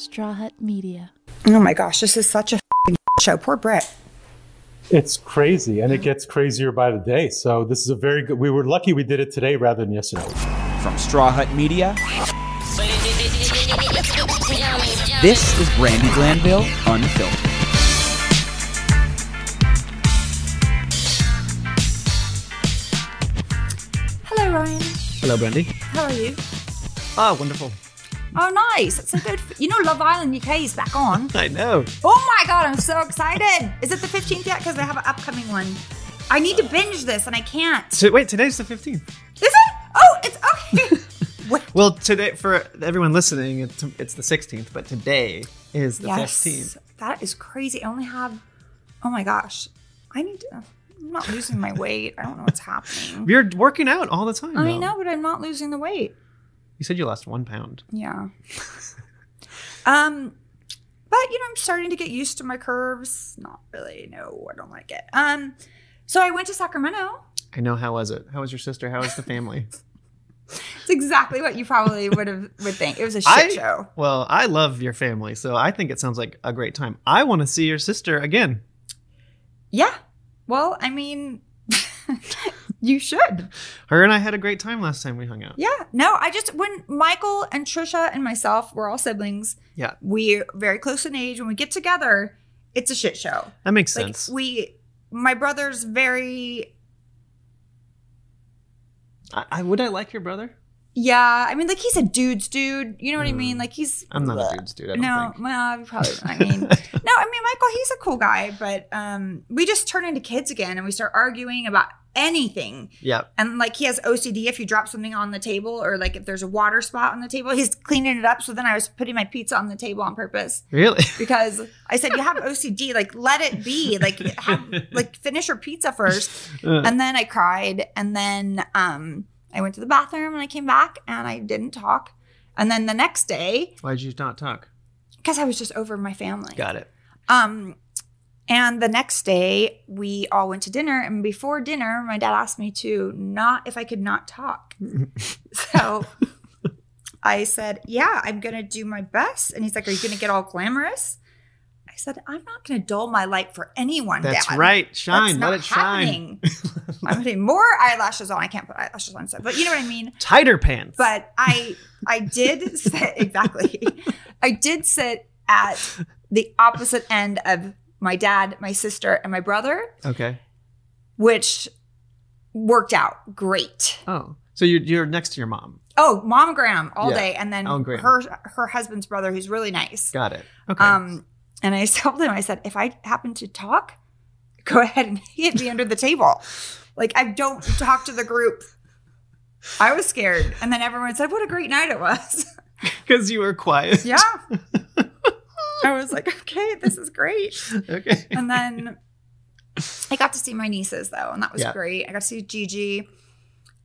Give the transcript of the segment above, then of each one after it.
Straw Hut Media. Oh my gosh, this is such a f***ing show. Poor Brett. It's crazy, and it gets crazier by the day. So this is a very good. We were lucky we did it today rather than yesterday. From Straw Hut Media, this is Brandi Glanville Unfiltered. Hello, Ryan. Hello, Brandi. How are you? Ah, wonderful. Oh, nice. That's so good. You know, Love Island UK is back on. I know. Oh my god, I'm so excited. Is it the 15th yet? Because they have an upcoming one. I need to binge this and I can't. So, wait, today's the 15th. Is it? Oh, it's okay. Well, today, for everyone listening, it's, it's the 16th, but today is the yes. 15th. That is crazy. I only have, oh my gosh. I need to, I'm not losing my weight. I don't know what's happening. You're working out all the time. I though. know, but I'm not losing the weight. You said you lost one pound. Yeah. um, but you know, I'm starting to get used to my curves. Not really. No, I don't like it. Um, so I went to Sacramento. I know. How was it? How was your sister? How was the family? It's exactly what you probably would have would think. It was a shit I- show. Well, I love your family, so I think it sounds like a great time. I want to see your sister again. Yeah. Well, I mean, you should. Her and I had a great time last time we hung out. Yeah. No, I just when Michael and Trisha and myself, we're all siblings. Yeah. We're very close in age. When we get together, it's a shit show. That makes Like sense. we, my brother's very I, I would I like your brother? Yeah, I mean, like he's a dude's dude. You know what I mean? Like he's. Mm. I'm not a dude's dude. I don't no, think. well, probably. I mean, no, I mean Michael. He's a cool guy, but um, we just turn into kids again, and we start arguing about anything. Yeah. And like he has OCD. If you drop something on the table, or like if there's a water spot on the table, he's cleaning it up. So then I was putting my pizza on the table on purpose Really? because I said you have OCD. Like let it be. Like have like finish your pizza first. Uh, And then I cried. And then um, I went to the bathroom and I came back and I didn't talk. And then the next day, Why did you not talk? because I was just over my family. Got it. Um, and the next day we all went to dinner. And before dinner, my dad asked me to not if I could not talk. so I said, "Yeah, I'm gonna do my best." And he's like, "Are you gonna get all glamorous?" I said, "I'm not gonna dull my light for anyone." That's Dad. right. Shine. That's Let it shine. I'm putting more eyelashes on. I can't put eyelashes on, so but you know what I mean. Tighter pants. But I, I did sit exactly. I did sit at the opposite end of my dad, my sister, and my brother, okay. which worked out great. Oh, so you're you're next to your mom. Oh, mom Graham all Yeah. day, and then Oh, her her husband's brother, who's really nice. Got it. Okay. Um, and I told him, I said, if I happen to talk, go ahead and hit me under the table. Like I don't talk to the group. I was scared, and then everyone said, "What a great night it was." Because you were quiet. yeah, I was like, "Okay, this is great." okay. And then I got to see my nieces though, and that was Yeah. great. I got to see Gigi,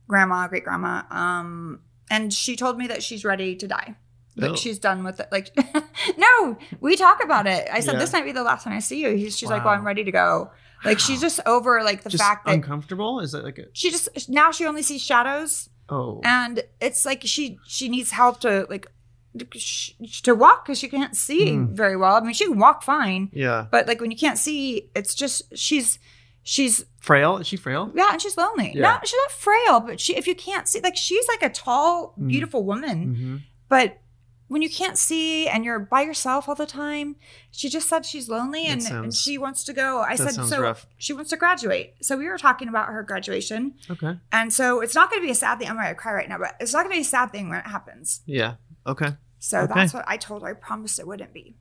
grandma, great grandma. Um, and she told me that she's ready to die. Like Oh. she's done with it. Like, no, we talk about it. I said Yeah. this might be the last time I see you. He's, she's like, well, I'm ready to go. Like she's just over like the Just fact that uncomfortable? Is it like a she just now she only sees shadows, oh? and it's like she she needs help to like to walk because she can't see Mm. very well. I mean, she can walk fine, yeah. but like when you can't see, it's just she's she's Frail? Is she frail? yeah, and she's lonely. Yeah. Not she's not frail, but she if you can't see, like she's like a tall, Mm. beautiful woman, Mm-hmm. but when you can't see and you're by yourself all the time, she just said she's lonely and, and she wants to go. I said so rough. she wants to graduate. So we were talking about her graduation, Okay. and so it's not going to be a sad thing. I'm going to cry right now, but it's not going to be a sad thing when it happens. Yeah. Okay. So Okay. that's what I told her. I promised it wouldn't be.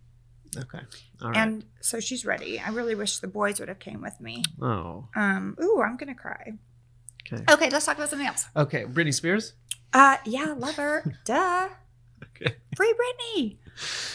Okay. All right. And so she's ready. I really wish the boys would have came with me. oh. Um, ooh, I'm gonna cry. Okay. Okay, let's talk about something else. Okay. Britney Spears. Uh, yeah, love her. Duh. Okay. Free Britney.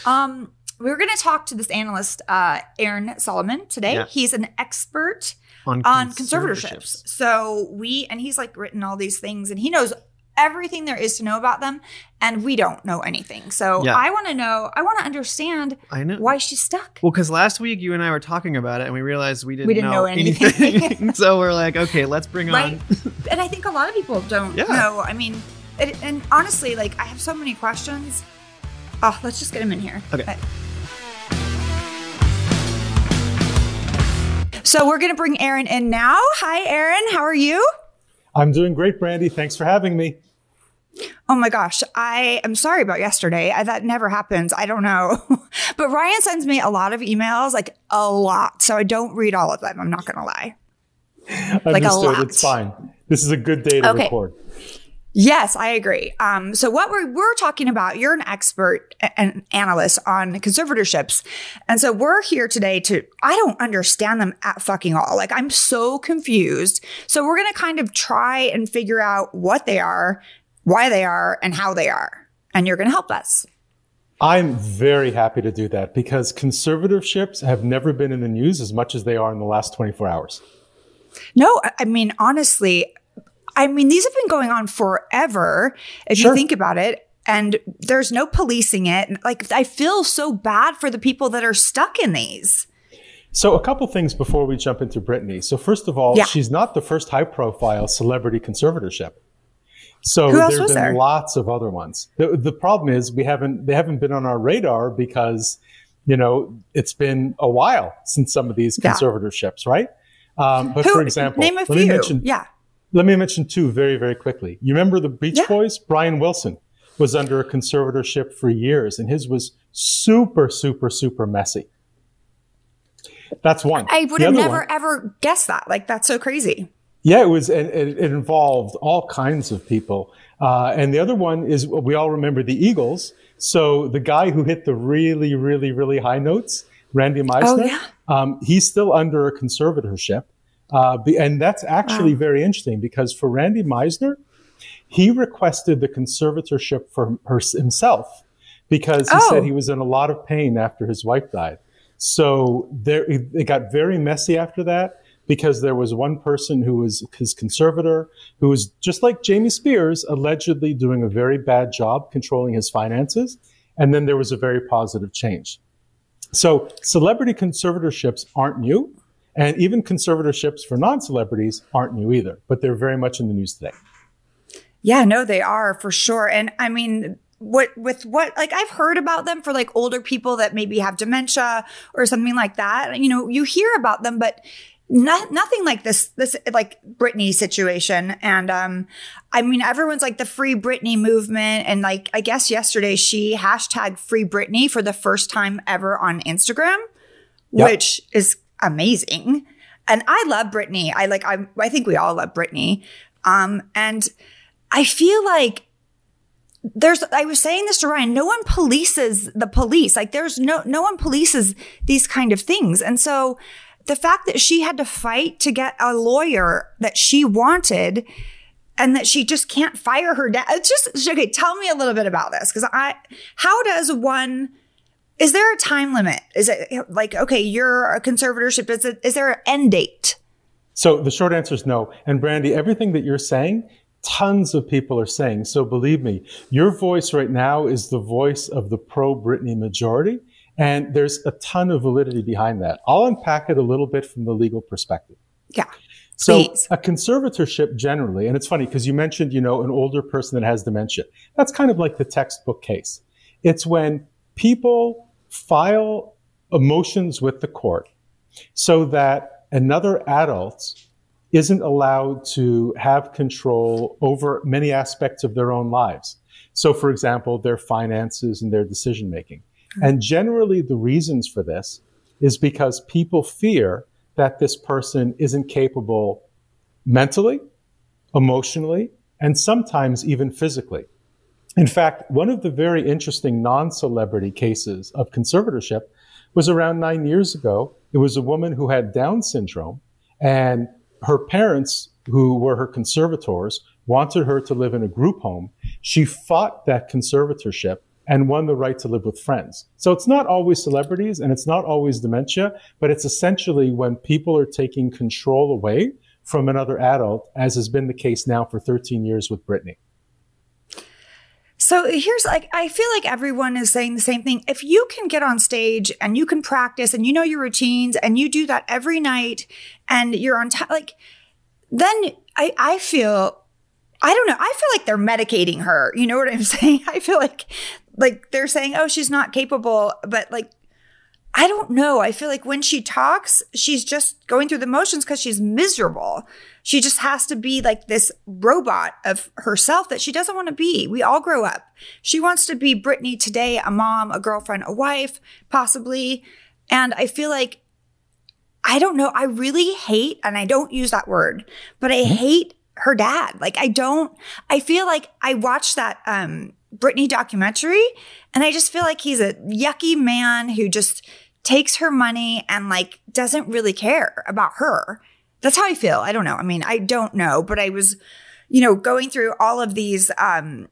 Um, we were going to talk to this analyst, uh, Aron Solomon, today. Yeah. He's an expert On, on conservatorships. So we, and he's like written all these things, and he knows everything there is to know about them, and we don't know anything. So Yeah. I want to know. I want to understand I know. why she's stuck. Well, because last week you and I were talking about it, and we realized we didn't, We didn't know anything. so we're like, okay, let's bring right? on. and I think a lot of people don't Yeah. know. I mean, it, and honestly, like I have so many questions. Oh, let's just get him in here. Okay. Uh, So we're gonna bring Aron in now. Hi, Aron. How are you? I'm doing great, Brandi. Thanks for having me. Oh my gosh, I am sorry about yesterday. I, that never happens. I don't know. but Ryan sends me a lot of emails, like a lot. So I don't read all of them. I'm not going to lie. Like a lot. It's fine. This is a good day to Okay. record. Yes, I agree. Um, so what we're we're talking about, you're an expert and analyst on conservatorships, and so we're here today to. I don't understand them at fucking all. Like I'm so confused. So we're gonna kind of try and figure out what they are, why they are, and how they are, and you're gonna help us. I'm very happy to do that because conservatorships have never been in the news as much as they are in the last 24 hours. No, I mean honestly, I mean these have been going on forever. If Sure. you think about it, and there's no policing it. Like I feel so bad for the people that are stuck in these. So, a couple things before we jump into Britney. So, first of all, Yeah. she's not the first high profile celebrity conservatorship. So, there's been there? lots of other ones. The, the problem is we haven't they haven't been on our radar because, you know, it's been a while since some of these Yeah. conservatorships, right? Um, but Who, for example, name a few. me mention yeah. Let me mention two very, very quickly. You remember the Beach Yeah. Boys? Brian Wilson was under a conservatorship for years, and his was super, super, super messy. That's one. I would have never one- ever guessed that. Like that's so crazy. yeah, it was. It, it it involved all kinds of people. Uh, and the other one is we all remember the Eagles. So the guy who hit the really, really, really high notes, Randy Meisner, Oh, yeah? um, he's still under a conservatorship. Uh, and that's actually very interesting because for Randy Meisner, he requested the conservatorship for her, himself because he Oh. said he was in a lot of pain after his wife died. So there, it it got very messy after that because there was one person who was his conservator who was just like Jamie Spears, allegedly doing a very bad job controlling his finances. And then there was a very positive change. So celebrity conservatorships aren't new. And even conservatorships for non celebrities aren't new either, but they're very much in the news today. Yeah, no, they are for sure. And I mean, what with what like I've heard about them for like older people that maybe have dementia or something like that. You know, you hear about them, but no, nothing like this this like Britney situation. And um, I mean, everyone's like the Free Britney movement, and like I guess yesterday she hashtag Free Britney for the first time ever on Instagram, Yep. which is amazing. And I love Britney. I like I I think we all love Britney. Um, and I feel like there's I was saying this to Ryan, no one polices the police. Like there's no no one polices these kind of things. And so the fact that she had to fight to get a lawyer that she wanted and that she just can't fire her dad. It's just okay, tell me a little bit about this cuz I how does one is there a time limit? Is it like okay, you're a conservatorship is it is there an end date? So the short answer is no. And Brandi, everything that you're saying, tons of people are saying. So believe me, your voice right now is the voice of the pro Britney majority. And there's a ton of validity behind that. I'll unpack it a little bit from the legal perspective. Yeah. So Please. a conservatorship generally, and it's funny because you mentioned, you know, an older person that has dementia. That's kind of like the textbook case. It's when people file emotions with the court so that another adult isn't allowed to have control over many aspects of their own lives. So, for example, their finances and their decision making. Hmm. And generally, the reasons for this is because people fear that this person isn't capable mentally, emotionally, and sometimes even physically. In fact, one of the very interesting non celebrity cases of conservatorship was around nine years ago. It was a woman who had Down syndrome, and her parents, who were her conservators, wanted her to live in a group home. She fought that conservatorship and won the right to live with friends. So it's not always celebrities and it's not always dementia, but it's essentially when people are taking control away from another adult, as has been the case now for 13 years with Britney. So here's like, I feel like everyone is saying the same thing. If you can get on stage and you can practice and you know your routines and you do that every night and you're on time, like, then I, I feel, I don't know, I feel like they're medicating her. You know what I'm saying? I feel like like they're saying, oh, she's not capable, but like I don't know. I feel like when she talks, she's just going through the motions because she's miserable. She just has to be like this robot of herself that she doesn't want to be. We all grow up. She wants to be Britney today, a mom, a girlfriend, a wife, possibly. And I feel like, I don't know. I really hate, and I don't use that word, but I hate her dad. Like, I don't, I feel like I watched that, um, Britney documentary and I just feel like he's a yucky man who just takes her money and like doesn't really care about her. That's how I feel. I don't know. I mean, I don't know, but I was, you know, going through all of these um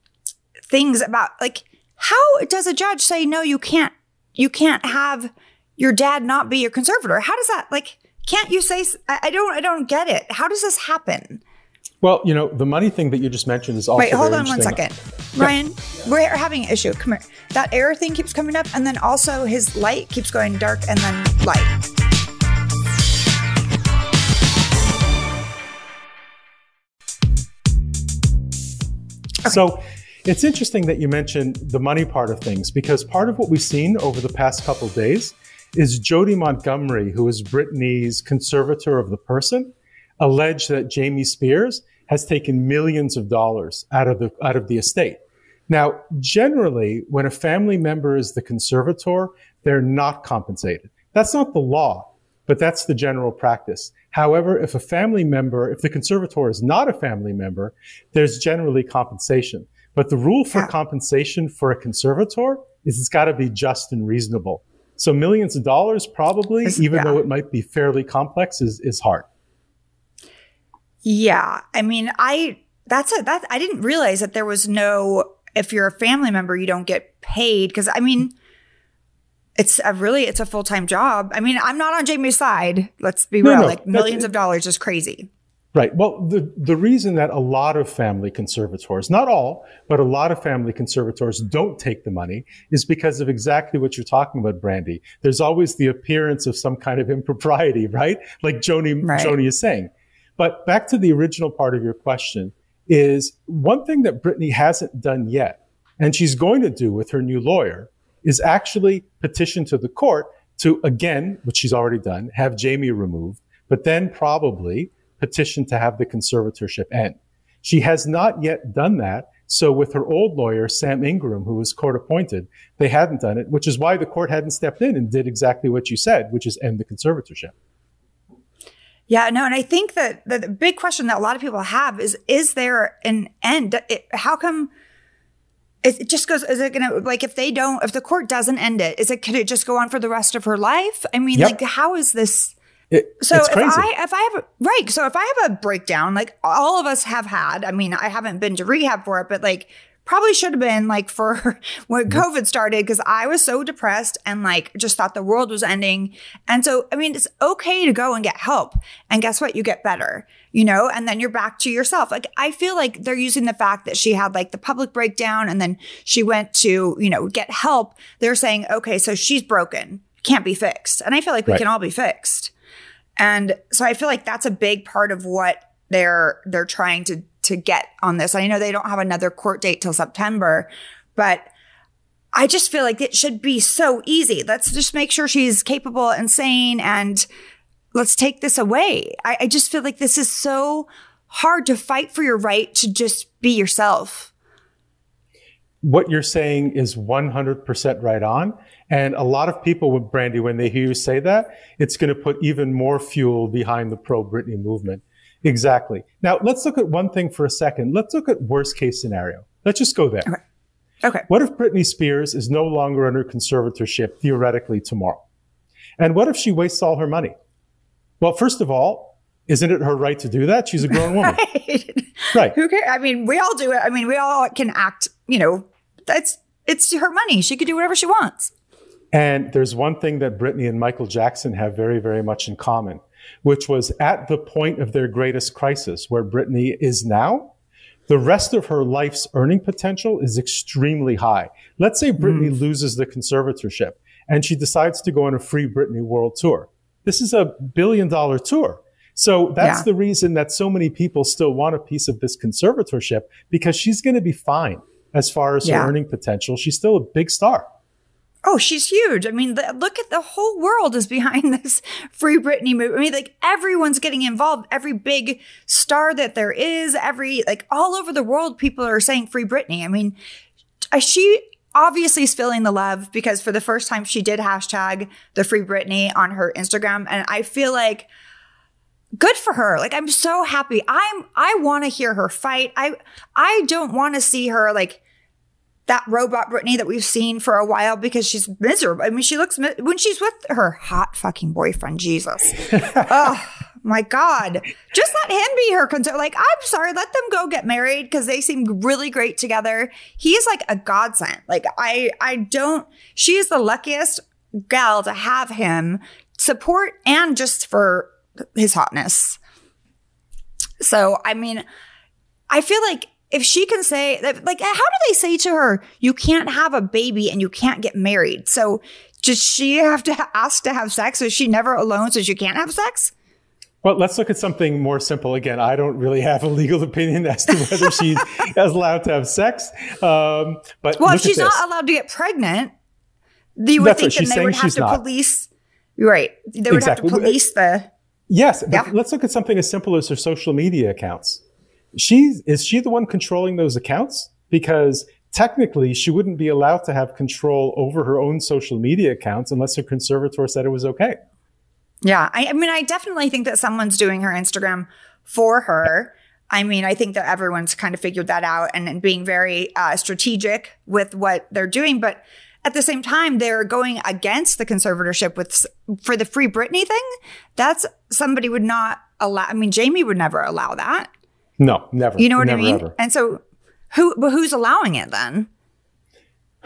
things about like how does a judge say no you can't you can't have your dad not be your conservator? How does that like can't you say I, I don't I don't get it. How does this happen? Well, you know, the money thing that you just mentioned is also Wait, hold on one second. second. Ryan, we're having an issue. Come here. That error thing keeps coming up, and then also his light keeps going dark and then light. So it's interesting that you mentioned the money part of things because part of what we've seen over the past couple of days is Jodi Montgomery, who is Britney's conservator of the person, alleged that Jamie Spears has taken millions of dollars out of the out of the estate. Now, generally, when a family member is the conservator, they're not compensated. That's not the law, but that's the general practice. However, if a family member, if the conservator is not a family member, there's generally compensation. But the rule for compensation for a conservator is it's got to be just and reasonable. So millions of dollars, probably, even yeah. though it might be fairly complex, is, is hard. Yeah, I mean, I that's a that I didn't realize that there was no if you're a family member you don't get paid because I mean it's a really it's a full-time job. I mean, I'm not on Jamie's side. Let's be No, real. no, like millions of dollars is crazy. Right. Well, the, the reason that a lot of family conservators, not all, but a lot of family conservators don't take the money is because of exactly what you're talking about, Brandi. There's always the appearance of some kind of impropriety, right? Like Joni, Right. Joni is saying. But back to the original part of your question is one thing that Britney hasn't done yet, and she's going to do with her new lawyer, is actually petition to the court to, again, which she's already done, have Jamie removed, but then probably petition to have the conservatorship end. She has not yet done that. So with her old lawyer, Sam Ingham, who was court appointed, they hadn't done it, which is why the court hadn't stepped in and did exactly what you said, which is end the conservatorship. Yeah, no, and I think that the, the big question that a lot of people have is: Is there an end? It, how come it, it just goes? Is it gonna like if they don't? If the court doesn't end it, is it could it just go on for the rest of her life? I mean, Yep. like how is this? It, So it's if. I if I have a, right, so if I have a breakdown, like all of us have had. I mean, I haven't been to rehab for it, but like probably should have been like for when Mm-hmm. COVID started because I was so depressed and like just thought the world was ending. And so I mean, it's okay to go and get help, and guess what? You get better, you know, and then you're back to yourself. Like I feel like they're using the fact that she had like the public breakdown and then she went to you know get help. They're saying, okay, so she's broken, can't be fixed, and I feel like we Right. can all be fixed. And so I feel like that's a big part of what they're they're trying to to get on this. I know they don't have another court date till September, but I just feel like it should be so easy. Let's just make sure she's capable and sane and let's take this away. I, I just feel like this is so hard to fight for your right to just be yourself. what you're saying is 100% right on. And a lot of people Brandi, when they hear you say that, it's going to put even more fuel behind the pro Britney movement. Exactly. Now, let's look at one thing for a second. Let's look at worst case scenario. Let's just go there. Okay. Okay. What if Britney Spears is no longer under conservatorship theoretically tomorrow? And what if she wastes all her money? Well, first of all, isn't it her right to do that? She's a grown woman. Right. Who cares? I mean, we all do it. I mean, we all can act, you know, that's it's her money. She could do whatever she wants. And there's one thing that Britney and Michael Jackson have very, very much in common, which was at the point of their greatest crisis, where Britney is now, the rest of her life's earning potential is extremely high. Let's say Britney hmm. loses the conservatorship and she decides to go on a free Britney world tour. This is a billion dollar tour. So that's Yeah. the reason that so many people still want a piece of this conservatorship because she's going to be fine. as far as Yeah. her earning potential. She's still a big star. Oh, she's huge. I mean, the, look at the whole world is behind this Free Britney movie. I mean, like everyone's getting involved. Every big star that there is, every like all over the world, people are saying Free Britney. I mean, she obviously is feeling the love because for the first time she did hashtag the Free Britney on her Instagram, and I feel like good for her. Like I'm so happy. I'm I want to hear her fight. I I don't want to see her like that robot Britney that we've seen for a while because she's miserable. I mean, she looks mi- when she's with her hot fucking boyfriend, Jesus. oh my God. Just let him be her concern. Like, I'm sorry, let them go get married because they seem really great together. He is like a godsend. Like, I I don't she is the luckiest gal to have him support and just for his hotness. So, I mean, I feel like if she can say that, like, how do they say to her, you can't have a baby and you can't get married? So does she have to ask to have sex? Is she never alone so she can't have sex? Well, let's look at something more simple. Again, I don't really have a legal opinion as to whether she's allowed to have sex. Um, but Well, if she's not allowed to get pregnant, you would That's think that they would have to not. police. Right. They would Exactly. have to police the. Yes, but Yeah. let's look at something as simple as her social media accounts. She is she the one controlling those accounts? Because technically, she wouldn't be allowed to have control over her own social media accounts unless her conservator said it was okay. Yeah. I, I mean, I definitely think that someone's doing her Instagram for her. I mean, I think that everyone's kind of figured that out and, and being very uh, strategic with what they're doing. But at the same time, they're going against the conservatorship with for the free Britney thing. That's somebody would not allow. I mean, Jamie would never allow that. No, never. You know what never, I mean? ever. And so, who? But who's allowing it then?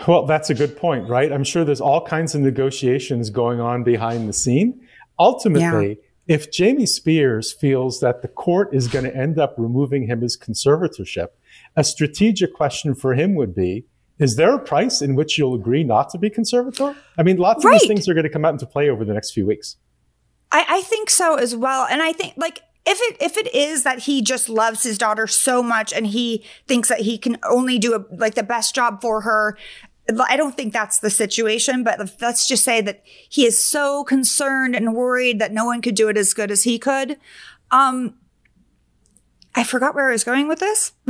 Well, that's a good point, right? I'm sure there's all kinds of negotiations going on behind the scene. Ultimately, if Jamie Spears feels that the court is going to end up removing him as conservatorship, a strategic question for him would be Is there a price in which you'll agree not to be conservator? I mean, lots of these things are going to come out into play over the next few weeks. I, I think so as well. And I think like if it if it is that he just loves his daughter so much and he thinks that he can only do a, like the best job for her, I don't think that's the situation. But let's just say that he is so concerned and worried that no one could do it as good as he could. Um, I forgot where I was going with this.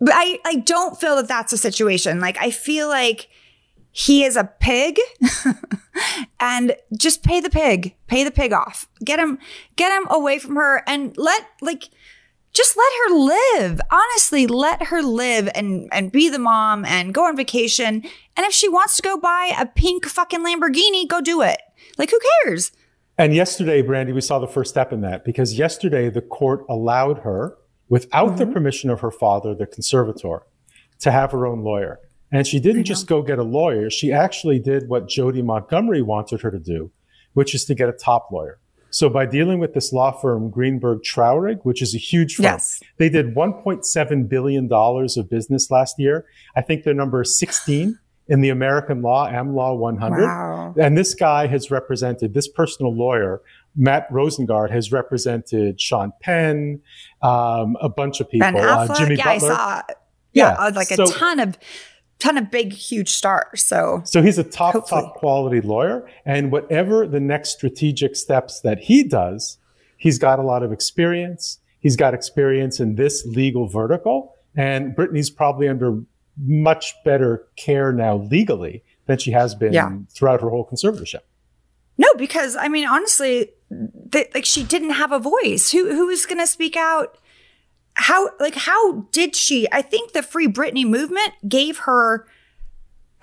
But I, I don't feel that that's a situation. Like, I feel like he is a pig and just pay the pig, pay the pig off, get him, get him away from her and let, like, just let her live. Honestly, let her live and, and be the mom and go on vacation. And if she wants to go buy a pink fucking Lamborghini, go do it. Like, who cares? And yesterday, Brandi, we saw the first step in that because yesterday the court allowed her, without the mm-hmm. permission of her father, the conservator, to have her own lawyer. And she didn't just go get a lawyer. She actually did what Jodi Montgomery wanted her to do, which is to get a top lawyer. So by dealing with this law firm, Greenberg Traurig, which is a huge firm, Yes. they did $1.7 billion of business last year. I think they're number 16 in the American law, AmLaw 100. Wow. And this guy has represented, this personal lawyer, Matt Rosengart, has represented Sean Penn, um, a bunch of people, Ben uh, Jimmy yeah, Butler. I saw. Yeah, Yeah, uh, like a ton of, ton of big, huge stars. So So he's a top, Hopefully. top quality lawyer. And whatever the next strategic steps that he does, he's got a lot of experience. He's got experience in this legal vertical. And Britney's probably under much better care now legally than she has been Yeah. throughout her whole conservatorship. no, because I mean, honestly, th- like she didn't have a voice. Who who is going to speak out? How like how did she? I think the Free Britney movement gave her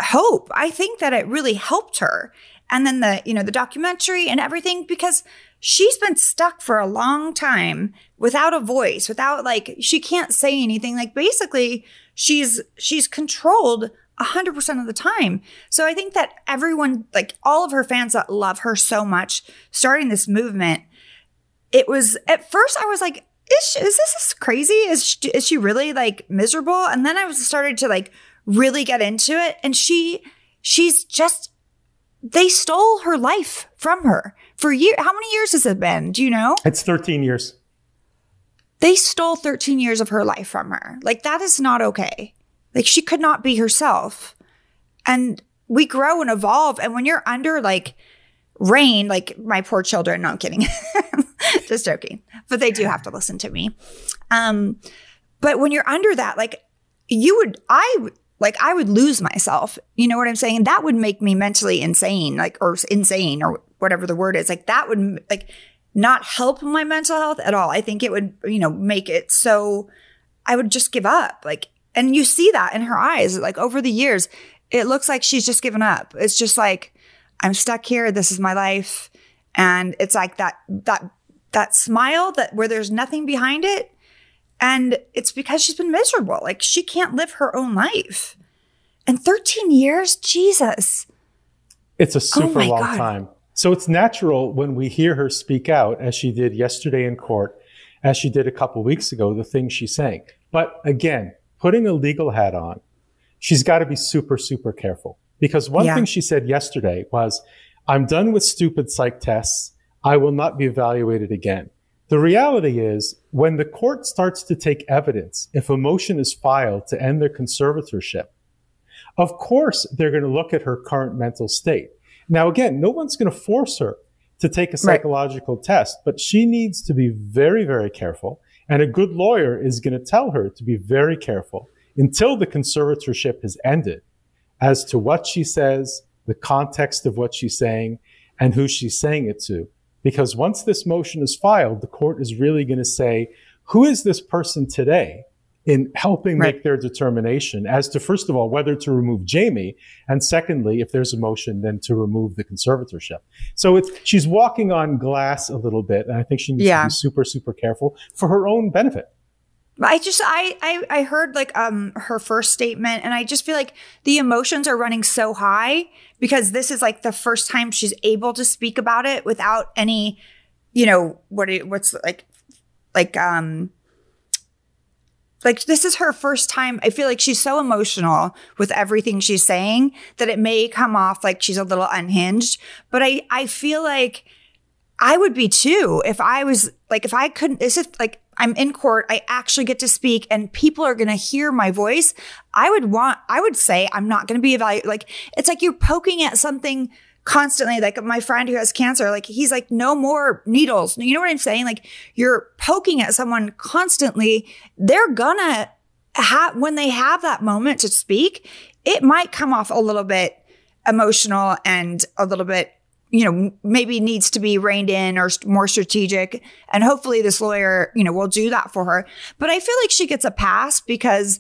hope. I think that it really helped her. And then the, you know, the documentary and everything, because she's been stuck for a long time without a voice, without like, she can't say anything. Like basically she's, she's controlled a hundred percent of the time. So I think that everyone, like all of her fans that love her so much, starting this movement, it was at first I was like, is, she, is this crazy? Is she, is she really like miserable? And then I was started to like really get into it, and she she's just they stole her life from her for years. How many years has it been? Do you know? It's 13 years. They stole 13 years of her life from her. Like that is not okay. Like she could not be herself. And we grow and evolve. And when you're under like rain, like my poor children, no, I'm kidding. Just joking. But they do have to listen to me. Um, but when you're under that, like you would, I like I would lose myself. You know what I'm saying? That would make me mentally insane, like, or insane or whatever the word is. Like that would like not help my mental health at all. I think it would, you know, make it so I would just give up. Like, and you see that in her eyes, like over the years, it looks like she's just given up. It's just like, I'm stuck here. This is my life. And it's like that, that, that smile that where there's nothing behind it. And it's because she's been miserable. Like she can't live her own life. And 13 years, Jesus. It's a oh super my long God. time. So it's natural when we hear her speak out, as she did yesterday in court, as she did a couple weeks ago, the things she's saying. But again, putting a legal hat on, she's got to be super, super careful. Because one Yeah. thing she said yesterday was, I'm done with stupid psych tests. I will not be evaluated again. The reality is, when the court starts to take evidence, if a motion is filed to end their conservatorship, of course they're going to look at her current mental state. Now, again, no one's going to force her to take a Right. psychological test, but she needs to be very, very careful. And a good lawyer is going to tell her to be very careful until the conservatorship has ended as to what she says, the context of what she's saying, and who she's saying it to. Because once this motion is filed, the court is really going to say, who is this person today in helping Right. make their determination as to, first of all, whether to remove Jamie, and secondly, if there's a motion, then to remove the conservatorship. So it's, she's walking on glass a little bit, and I think she needs Yeah. to be super, super careful for her own benefit. I just I, I I heard like um her first statement and I just feel like the emotions are running so high because this is like the first time she's able to speak about it without any you know what what's like like um like this is her first time. I feel like she's so emotional with everything she's saying that it may come off like she's a little unhinged but I I feel like I would be too if I was like if I couldn't this is like I'm in court, I actually get to speak and people are going to hear my voice. I would want I would say I'm not going to be evaluated like it's like you're poking at something constantly like my friend who has cancer like he's like no more needles. You know what I'm saying? Like you're poking at someone constantly, they're gonna have when they have that moment to speak, it might come off a little bit emotional and a little bit you know, maybe needs to be reined in or more strategic. And hopefully this lawyer, you know, will do that for her. But I feel like she gets a pass because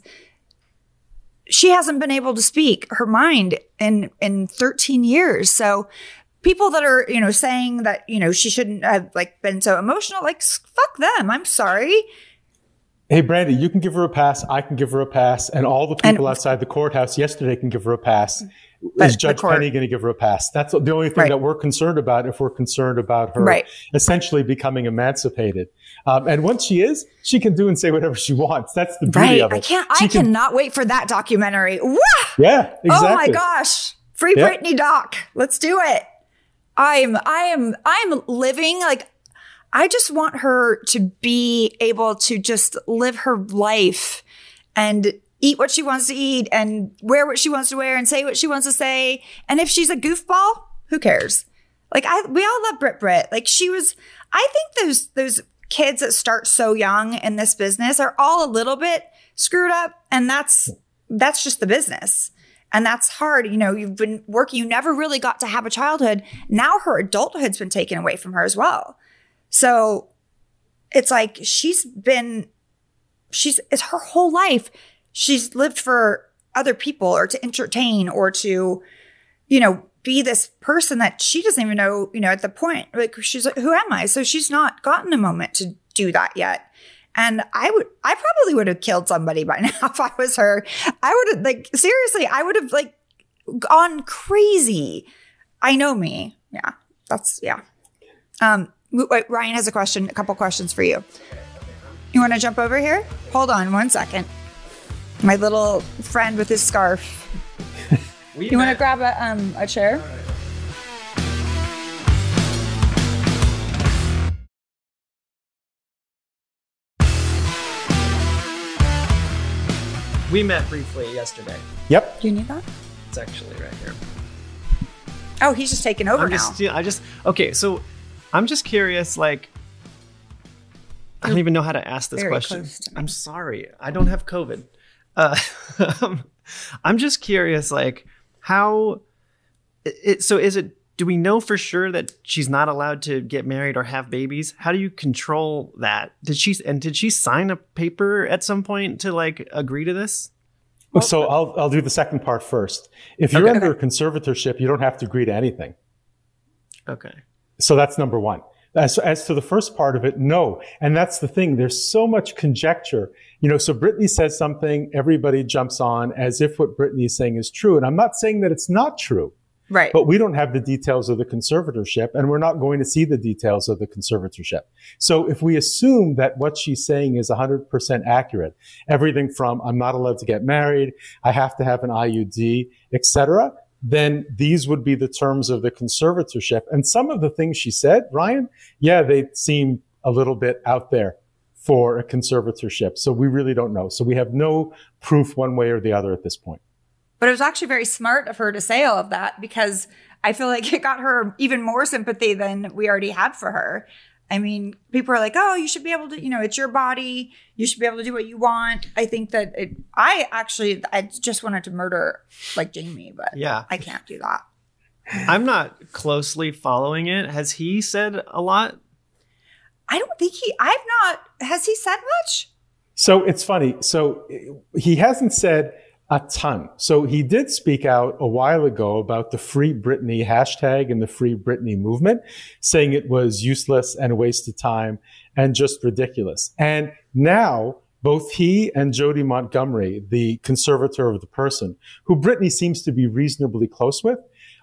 she hasn't been able to speak her mind in, in 13 years. So people that are, you know, saying that, you know, she shouldn't have like been so emotional, like fuck them. I'm sorry. Hey, Brandi, you can give her a pass. I can give her a pass. And all the people And- outside the courthouse yesterday can give her a pass. But Is Judge court- Penny going to give her a pass? That's the only thing Right. that we're concerned about if we're concerned about her Right. essentially becoming emancipated. Um, and once she is, she can do and say whatever she wants. That's the beauty Right. of it. I can't, She I can- cannot wait for that documentary. Yeah, exactly. Oh my gosh. Free Yeah. Britney doc. Let's do it. I'm I am I'm living like I just want her to be able to just live her life and eat what she wants to eat and wear what she wants to wear and say what she wants to say. And if she's a goofball, who cares? Like I we all love Brit Brit. Like she was I think those those kids that start so young in this business are all a little bit screwed up and that's that's just the business. And that's hard. You know, you've been working, you never really got to have a childhood. Now her adulthood's been taken away from her as well. So it's like she's been, she's, it's her whole life. She's lived for other people or to entertain or to, you know, be this person that she doesn't even know, you know, at the point, like she's like, who am I? So she's not gotten a moment to do that yet. And I would, I probably would have killed somebody by now if I was her. I would have, like, seriously, I would have, like, gone crazy. I know me. Yeah. That's, yeah. Um, wait, Ryan has a question, a couple questions for you. You want to jump over here? Hold on one second. My little friend with his scarf. You want to grab a, um, a chair? We met briefly yesterday. Yep. Do you need that? It's actually right here. Oh, he's just taking over I'm now. just, I just okay. So I'm just curious. Like, I don't even know how to ask this very question. close to me. I'm sorry. I don't have COVID. Uh, I'm just curious. Like, how? It, it- so is it? Do we know for sure that she's not allowed to get married or have babies? How do you control that? Did she and did she sign a paper at some point to like agree to this? so I'll, I'll do the second part first. If you're Okay. under a conservatorship, you don't have to agree to anything. Okay. So that's number one. As, as to the first part of it, no. And that's the thing. There's so much conjecture. You know, so Britney says something, everybody jumps on as if what Britney is saying is true. And I'm not saying that it's not true, right. but we don't have the details of the conservatorship and we're not going to see the details of the conservatorship. So if we assume that what she's saying is 100% accurate, everything from I'm not allowed to get married, I have to have an IUD, etc., then these would be the terms of the conservatorship. And some of the things she said, Ryan, yeah, they seem a little bit out there for a conservatorship. So we really don't know. So we have no proof one way or the other at this point. But it was actually very smart of her to say all of that because I feel like it got her even more sympathy than we already had for her. I mean, people are like, "Oh, you should be able to, you know, it's your body. You should be able to do what you want." I think that it, I actually, I just wanted to murder like Jamie, but Yeah. I can't do that. I'm not closely following it. Has he said a lot? I don't think he. I've not. Has he said much? So it's funny. So he hasn't said a ton. So he did speak out a while ago about the Free Britney hashtag and the Free Britney movement, saying it was useless and a waste of time and just ridiculous. And now both he and Jodi Montgomery, the conservator of the person, who Britney seems to be reasonably close with,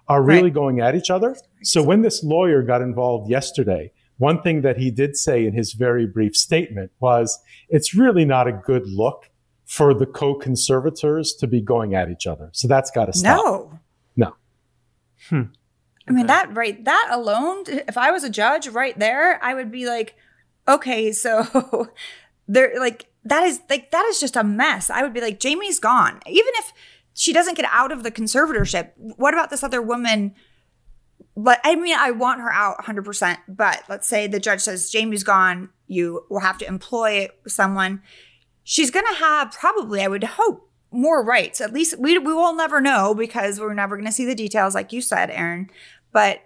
are really Right. going at each other. So when this lawyer got involved yesterday, one thing that he did say in his very brief statement was it's really not a good look for the co-conservators to be going at each other. So that's got to stop. No. No. Hmm. I mean that right that alone if I was a judge right there I would be like okay so there like that is like that is just a mess. I would be like Jamie's gone. Even if she doesn't get out of the conservatorship, what about this other woman but I mean I want her out 100%, but let's say the judge says Jamie's gone, you will have to employ someone. She's going to have probably I would hope more rights. At least we we will never know because we're never going to see the details like you said, Aron but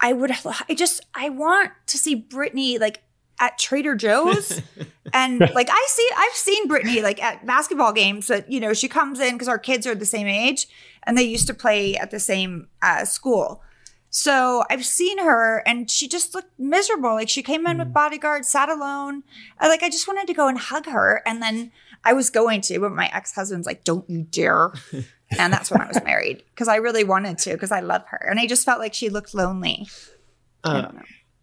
I would I just I want to see Britney like at Trader Joe's and like I see I've seen Britney like at basketball games that you know she comes in because our kids are the same age and they used to play at the same uh, school. So I've seen her and she just looked miserable. Like she came in with bodyguards, sat alone. I, like I just wanted to go and hug her. And then I was going to, but my ex-husband's like, don't you dare. and that's when I was married because I really wanted to because I love her. And I just felt like she looked lonely. Uh,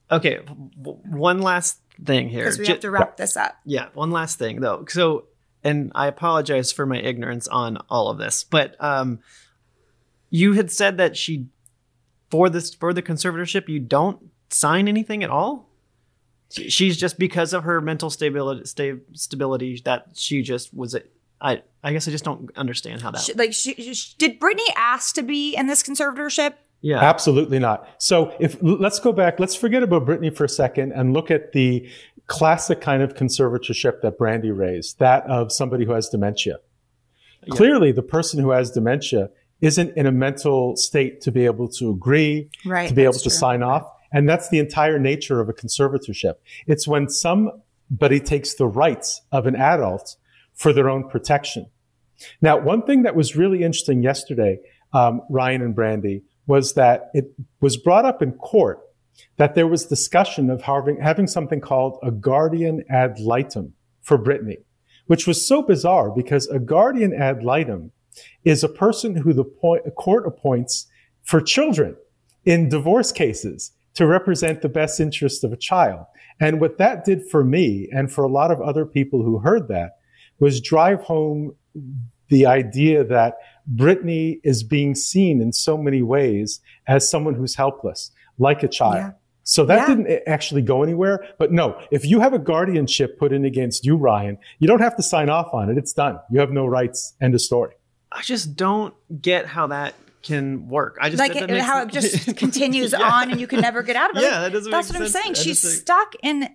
okay. one last thing here. Because we Ju- have to wrap this up. Yeah, one last thing though. So, and I apologize for my ignorance on all of this, but um, you had said that she for this for the conservatorship, you don't sign anything at all. She's just because of her mental stability, sta- stability that she just was. I I guess I just don't understand how that. She, like, she, she, did Britney ask to be in this conservatorship? yeah, Absolutely not. So if let's go back, let's forget about Britney for a second and look at the classic kind of conservatorship that Brandi raised, that of somebody who has dementia. Yeah. Clearly, the person who has dementia isn't in a mental state to be able to agree, Right. to be able to true. sign off. And that's the entire nature of a conservatorship. It's when somebody takes the rights of an adult for their own protection. Now, one thing that was really interesting yesterday, um, Ryan and Brandi, was that it was brought up in court that there was discussion of having, having something called a guardian ad litem for Britney, which was so bizarre because a guardian ad litem is a person who the point, court appoints for children in divorce cases to represent the best interest of a child. And what that did for me and for a lot of other people who heard that was drive home the idea that Britney is being seen in so many ways as someone who's helpless, like a child. Yeah. So that Yeah. didn't actually go anywhere. But no, if you have a guardianship put in against you, Ryan, you don't have to sign off on it. It's done. You have no rights. End of story. I just don't get how that can work. I just like it, how it just continues Yeah. on and you can never get out of it. Yeah, that doesn't that's what I'm saying. She's stuck in.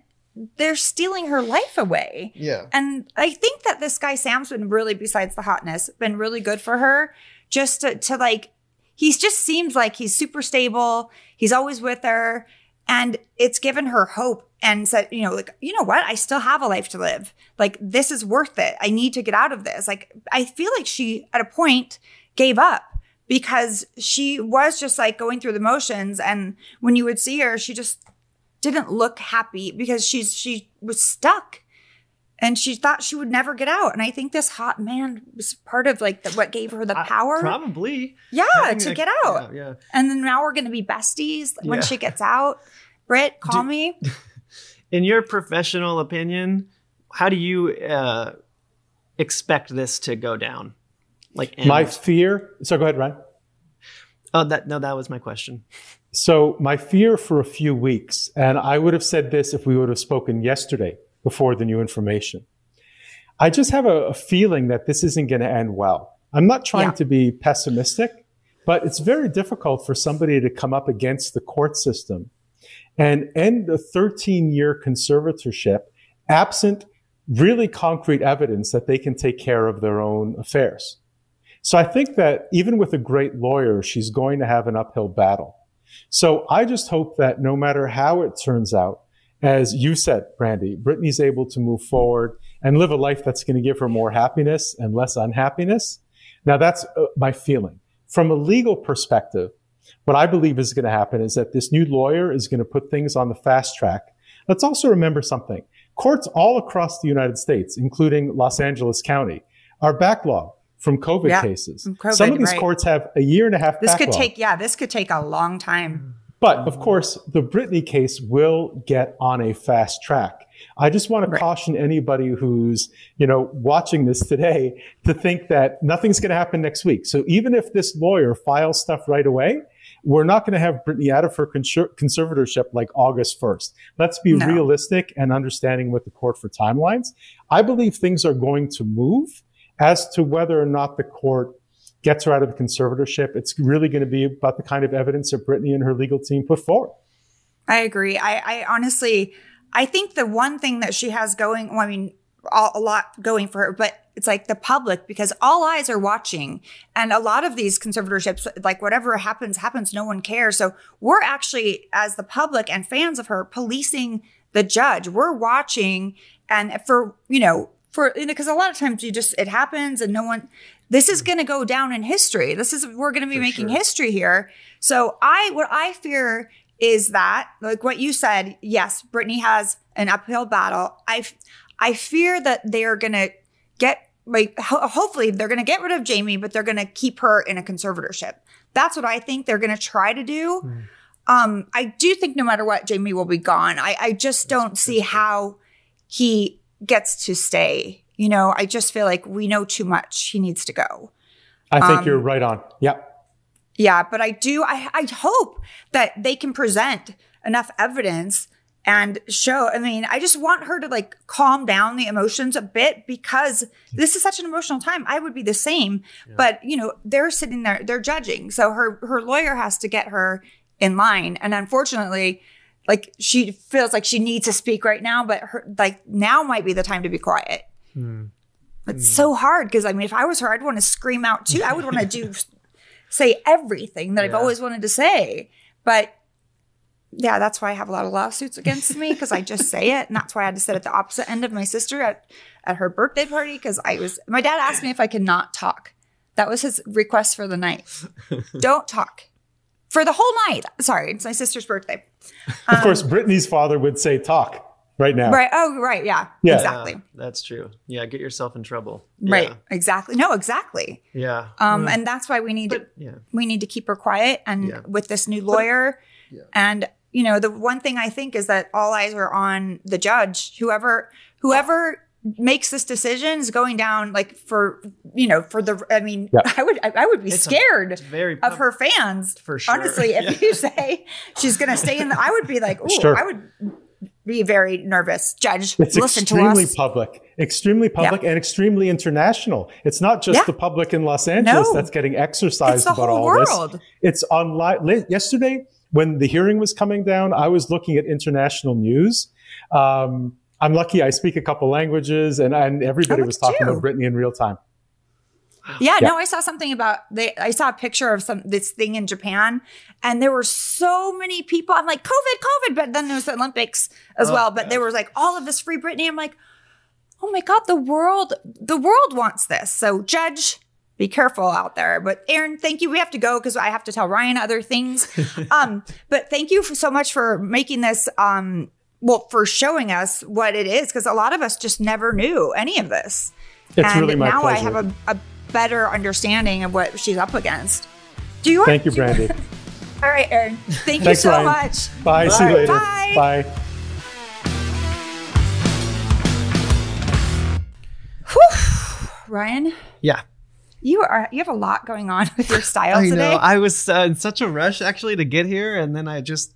They're stealing her life away. Yeah. And I think that this guy Sam's been really, besides the hotness, been really good for her. Just to, to like, he just seems like he's super stable. He's always with her, and it's given her hope and said, you know, like, you know what? I still have a life to live. Like, this is worth it. I need to get out of this. Like, I feel like she, at a point, gave up because she was just like going through the motions, and when you would see her, she just didn't look happy because she's she was stuck and she thought she would never get out and i think this hot man was part of like the, what gave her the I- power Probably. yeah Having to a- get out Yeah. yeah. and then now we're gonna be besties when Yeah. she gets out Britt, call Do- me In your professional opinion, how do you uh, expect this to go down? Like, end? My fear. So go ahead, Ryan. oh, that no, that was my question. So my fear for a few weeks, and I would have said this if we would have spoken yesterday before the new information. I just have a, a feeling that this isn't going to end well. I'm not trying Yeah. to be pessimistic, but it's very difficult for somebody to come up against the court system and end a 13 year conservatorship absent really concrete evidence that they can take care of their own affairs. So I think that even with a great lawyer, she's going to have an uphill battle. So I just hope that no matter how it turns out, as you said, Brandi, Britney's able to move forward and live a life that's going to give her more happiness and less unhappiness. Now that's uh, my feeling. From a legal perspective, what I believe is going to happen is that this new lawyer is going to put things on the fast track. Let's also remember something. Courts all across the United States, including Los Angeles County, are backlogged from COVID Yeah, cases. from COVID, Some of these right. courts have a year and a half this could take yeah this could take a long time But of course, the Britney case will get on a fast track. I just want to Right. caution anybody who's, you know, watching this today to think that nothing's going to happen next week. So even if this lawyer files stuff right away, we're not going to have Britney out of her conser- conservatorship like August 1st. Let's be No. realistic and understanding with the court for timelines. I believe things are going to move as to whether or not the court gets her out of the conservatorship. It's really going to be about the kind of evidence that Britney and her legal team put forward. I agree. I, I honestly, I think the one thing that she has going, well, I mean, a, a lot going for her, but it's like the public because all eyes are watching, and a lot of these conservatorships, like whatever happens, happens. No one cares. So we're actually, as the public and fans of her, policing the judge. We're watching, and for you know, for because a lot of times you just it happens, and no one. This is going to go down in history. This is we're going to be For making sure. history here. So I what I fear is that like what you said, yes, Britney has an uphill battle. I I fear that they're going to get like ho- hopefully they're going to get rid of Jamie, but they're going to keep her in a conservatorship. That's what I think they're going to try to do. Hmm. Um, I do think no matter what, Jamie will be gone. I, I just don't see how he gets to stay. You know, I just feel like we know too much. He needs to go. I think Um, you're right on. Yeah. Yeah, but I do. I I hope that they can present enough evidence and show. I mean, I just want her to like calm down the emotions a bit because this is such an emotional time. I would be the same, but you know, they're sitting there, they're judging. So her her lawyer has to get her in line, and unfortunately. Like she feels like she needs to speak right now, but her like now might be the time to be quiet. Hmm. It's hmm. so hard because I mean, if I was her, I'd want to scream out too. I would want to do say everything that I've always wanted to say. But yeah, that's why I have a lot of lawsuits against me because I just say it. And that's why I had to sit at the opposite end of my sister at, at her birthday party because I was, my dad asked me if I could not talk. That was his request for the night. Don't talk for the whole night. Sorry, it's my sister's birthday. Of course, um, Britney's father would say talk right now. Right. Oh, right. Yeah. Yeah. Exactly. Yeah, that's true. Yeah, get yourself in trouble. Right. Yeah. Exactly. No, exactly. Yeah. Um, Mm. and that's why we need to yeah. we need to keep her quiet and Yeah. with this new lawyer Yeah. and you know the one thing i think is that all eyes are on the judge whoever whoever makes this decision is going down like for you know for the I mean Yeah. I would I, I would be It's scared It's very of her fans for sure. honestly if Yeah. you say she's gonna stay in the I would be like oh Sure. I would be very nervous judge It's listen to extremely public, extremely public, and extremely international. It's not just Yeah. the public in Los Angeles No. that's getting exercised it's the about whole all world this. It's online. li- Yesterday, when the hearing was coming down, I was looking at international news. Um, I'm lucky I speak a couple languages, and, and everybody Oh, was talking you. about Britney in real time. Yeah, Yeah. no, I saw something about they I saw a picture of some this thing in Japan and there were so many people. I'm like, COVID, COVID, but then there was the Olympics as Oh, well. But there was like all of this free Britney. I'm like, oh my God, the world, the world wants this. So judge, be careful out there. But Aron, thank you. We have to go because I have to tell Ryan other things. um, but thank you for so much for making this um well, for showing us what it is, because a lot of us just never knew any of this It's and really my now pleasure. I have a, a better understanding of what she's up against. Do you? Want Thank you, do Brandi. All right, Aron. Thank you so Ryan. much. Bye. See you later. Bye. Bye. Ryan, Yeah. you are you have a lot going on with your style I today. know. I was uh, in such a rush actually to get here, and then I just,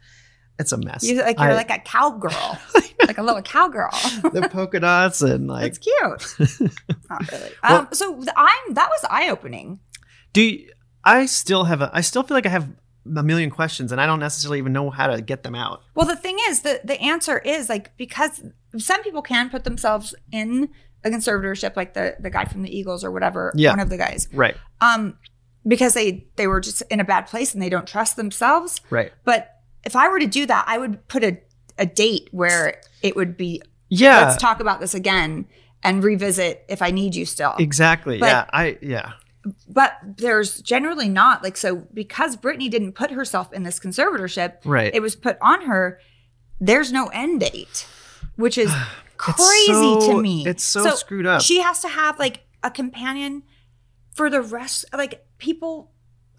it's a mess. you like you're I- like a cowgirl, like a little cowgirl. the polka dots and like, it's cute. Not really. Um, so the, I'm that was eye opening. do you, I still have a, I still feel like I have a million questions, and I don't necessarily even know how to get them out. Well, the thing is that the answer is like because some people can put themselves in a conservatorship, like the the guy from the Eagles or whatever, Yeah. one of the guys. Right. um because they they were just in a bad place and they don't trust themselves Right. but if i were to do that i would put a, a date where it would be Yeah. let's talk about this again and revisit if i need you still exactly. But- yeah. I yeah. but there's generally not like so because brittany didn't put herself in this conservatorship Right. it was put on her there's no end date which is crazy so- to me It's so, screwed up. she has to have like a companion for the rest, like people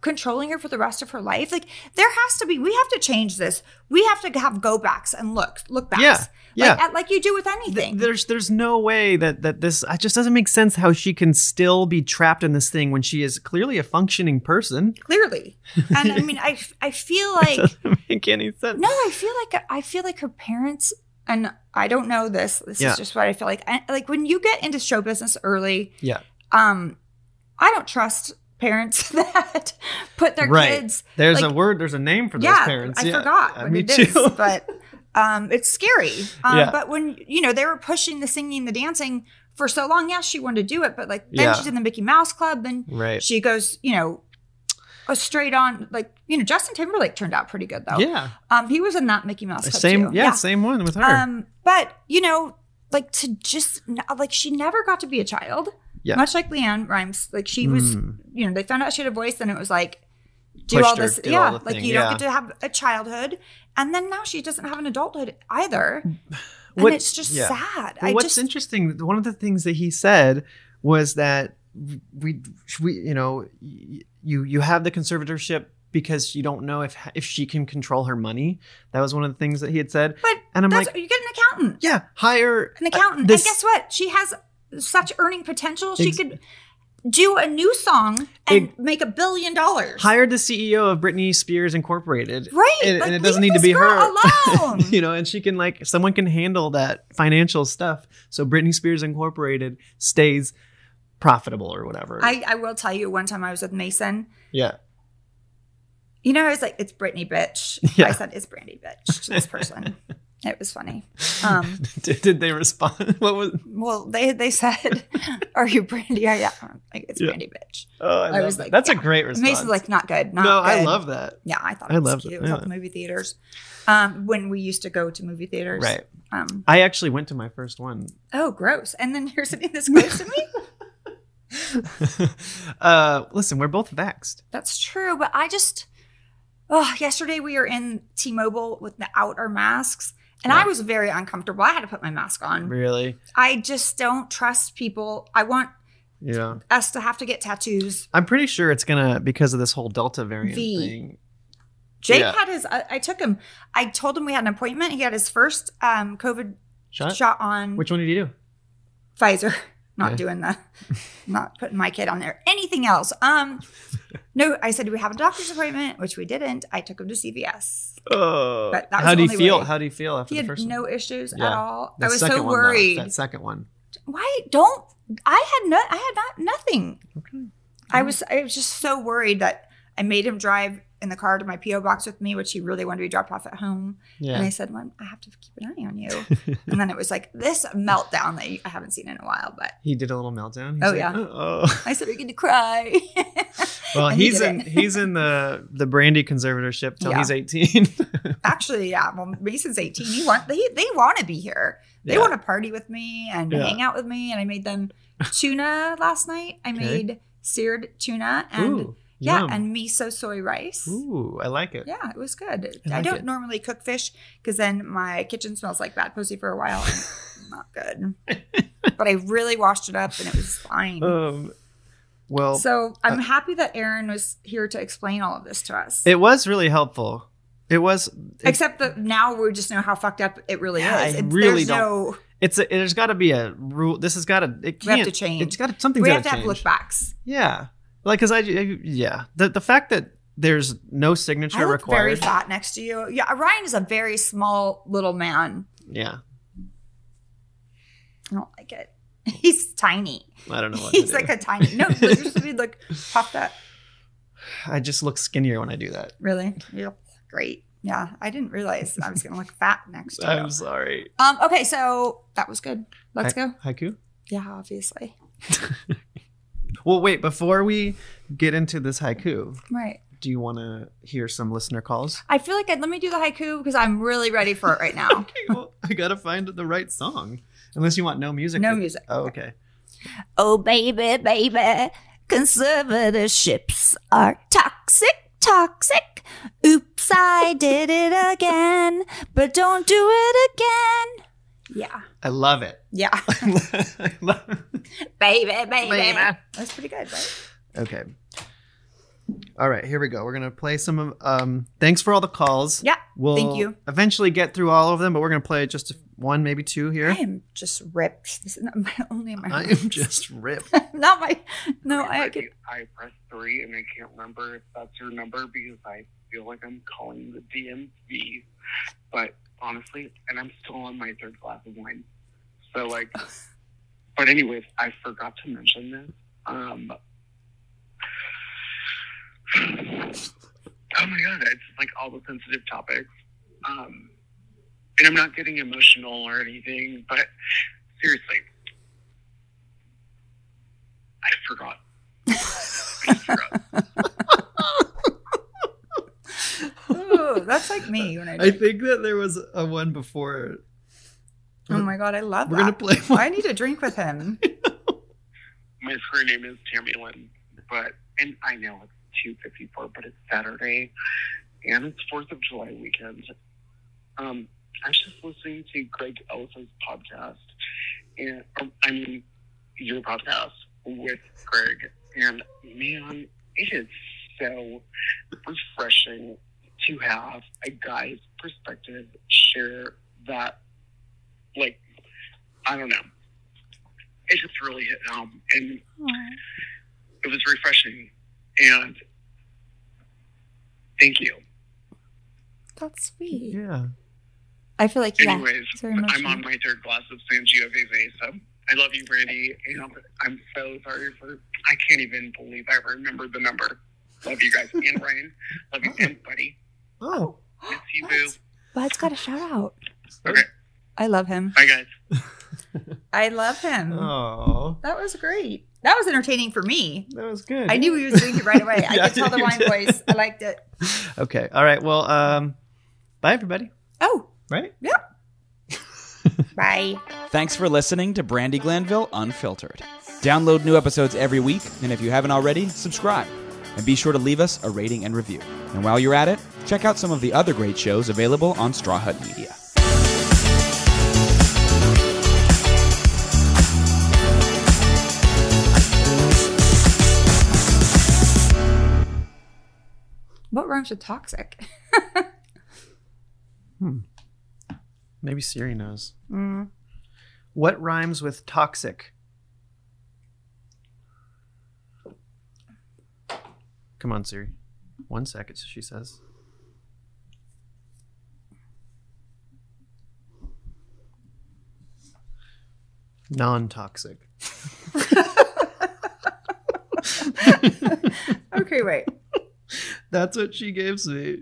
controlling her for the rest of her life. Like there has to be, we have to change this. We have to have go backs and look, look backs. Yeah, yeah. Like, at- like you do with Th- anything. there's there's no way that that this it just doesn't make sense how she can still be trapped in this thing when she is clearly a functioning person. clearly. And I mean, I, I feel like, doesn't make any sense. no, I feel like, I feel like her parents, and I don't know this, this Yeah. is just what I feel like. I, like when you get into show business early, Yeah. um, I don't trust parents that put their Right. kids There's like- a word. There's a name for those parents. I yeah. forgot Uh, what me it too. is, but um, it's scary. Um, Yeah. But when you know they were pushing the singing, the dancing for so long, yes, she wanted to do it, but like then Yeah. she's in the Mickey Mouse Club, then right. she goes, you know, a straight on like you know Justin Timberlake turned out pretty good though. yeah. Um, he was in that Mickey Mouse Club Same. too. Yeah, Same one with her. Um, but you know, like to just like she never got to be a child. Yeah. Much like LeAnn Rimes, like she was, Mm. you know, they found out she had a voice, and it was like, do Pushed all her, this, do yeah, all like thing, you yeah. don't get to have a childhood, and then now she doesn't have an adulthood either, and it's just yeah. sad. Well, what's just, interesting, one of the things that he said was that we, we, you know, you you have the conservatorship because you don't know if if she can control her money. That was one of the things that he had said. but And I'm like, you get an accountant, yeah, hire an accountant, this- and guess what? She has such earning potential. She Ex- could do a new song and make a billion dollars. Hired the CEO of Britney Spears Incorporated. Right, And, like, and it doesn't need to be her. alone. you know, and she can like someone can handle that financial stuff. So Britney Spears Incorporated stays profitable or whatever. I, I will tell you, one time I was with Mason. yeah. You know, I was like, "It's Britney, bitch." Yeah. I said, "It's Brandi, bitch." To this person, it was funny. Um, did, did they respond? What was? well, they they said, "Are you Brandi?" Yeah, I'm like it's Yeah. Brandi, bitch. Oh, I, I love was that. like, that's a great response. Mason's like, "Not good, not no, I love that. Yeah, I thought I it was love cute. it, It yeah. the movie theaters. Um, when we used to go to movie theaters, Right. Um, I actually went to my first one. oh, gross! And then you're sitting this close to me. uh, listen, we're both vexed. That's true, but I just oh, yesterday we were in T-Mobile without our masks, and I was very uncomfortable. I had to put my mask on. Really? I just don't trust people. I want Yeah. us to have to get tattoos. I'm pretty sure it's gonna because of this whole Delta variant V. thing. Jake Yeah. had his. I, I took him. I told him we had an appointment. He had his first um, COVID Shot? shot on Which one did you do? Pfizer. Not Okay. doing the, not putting my kid on there. Anything else? Um, no. I said, do we have a doctor's appointment? Which we didn't. I took him to CVS. Oh. But that How do you feel? way. How do you feel after He the had first no issues Yeah. at all. The I was so one, though. worried. That second one. Why don't I had no? I had not nothing. Okay. I was I was just so worried that I made him drive in the car to my PO box with me, which he really wanted to be dropped off at home. Yeah. And I said, "Well, I have to keep an eye on you." and then it was like this meltdown that I haven't seen in a while. But he did a little meltdown. He's Oh, like, yeah. Oh. I said, "We're going to cry." Well, And he's did in he's in the the Brandi conservatorship till Yeah. he's 18. Actually, yeah. Well, Mason's eighteen. He want they they want to be here. They Yeah. want to party with me and hang out with me. And I made them tuna last night. I Okay. made seared tuna and Ooh, yeah, yum. and miso soy rice. Ooh, I like it. Yeah, it was good. I I, don't it. normally cook fish because then my kitchen smells like bad pussy for a while. And not good. but I really washed it up and it was fine. Um, well, so I'm happy that Aron was here to explain all of this to us. it was really helpful. It was. It, Except that now we just know how fucked up it really Yeah, is. I It's- really there's no it's a, there's got to be a rule. This has got to. It We have to change. It's got to something's we have to have change. look backs. Yeah, like because I, yeah the the fact that there's no signature I look very fat next to you. Yeah, Ryan is a very small little man. Yeah, I don't like it. He's tiny. I don't know what He's like a tiny. No, you're supposed to be like puffed up. I just look skinnier when I do that. Really? Yep. Great. Yeah, I didn't realize I was gonna look fat next to I'm sorry. Um. Okay, so that was good. Let's Hai- go. Haiku. Yeah, obviously. Well, wait. Before we get into this haiku, Right. do you want to hear some listener calls? I feel like I, let me do the haiku because I'm really ready for it right now. Okay, well, I gotta find the right song. Unless you want no music. No for- music. Oh, okay. oh baby, baby, conservatorships are toxic, toxic. Oops, I did it again, but don't do it again. Yeah. I love it. Yeah. I love it. baby, baby. Baby. That's pretty good, right? Okay. All right, here we go. We're gonna play some of. Um, thanks for all the calls. Yeah. We'll thank you. Eventually get through all of them, but we're gonna play just one, maybe two here. I here. am just ripped. This is not my only my I am just ripped. not my no. I I, could, I pressed three and I can't remember if that's your number because I feel like I'm calling the DMV. But honestly, and I'm still on my third glass of wine. So like, but anyways, I forgot to mention this. Um, oh my god, it's like all the sensitive topics. Um, and I'm not getting emotional or anything, but seriously, I forgot. I forgot. Ooh, that's like me when I. I think that there was a one before. oh my god, I love We're that. gonna play one. I need to drink with him. My screen name is Tammy Lynn, but and I know it's two fifty four, but it's Saturday and it's Fourth of July weekend. Um, I was just listening to Greg Ellis's podcast, and or, I mean your podcast with Greg, and man, it is so refreshing to have a guy's perspective share that, like, I don't know. It just really hit home, and it was refreshing. And thank you. That's sweet. Yeah. I feel like yeah. Anyways, it's very I'm on my third glass of San Sangiovese, so I love you, Brandi. And I'm so sorry for I can't even believe I remembered the number. Love you guys, and Ryan. Love you, and Buddy. Oh. Miss you, boo. Bud's got a shout out. Okay, I love him. bye guys. I love him. Oh. That was great. That was entertaining for me. That was good. I knew he was doing it right away. I could tell the wine did. voice. I liked it. Okay. All right. Well, um, bye everybody. Oh, Right? Yep. Bye. Thanks for listening to Brandi Glanville Unfiltered. Download new episodes every week, and if you haven't already, subscribe. And be sure to leave us a rating and review. And while you're at it, check out some of the other great shows available on Straw Hut Media. What rhymes with toxic? hmm. Maybe Siri knows. Mm. What rhymes with toxic? Come on, Siri. One second, she says. Non toxic. Okay, wait. That's what she gives me.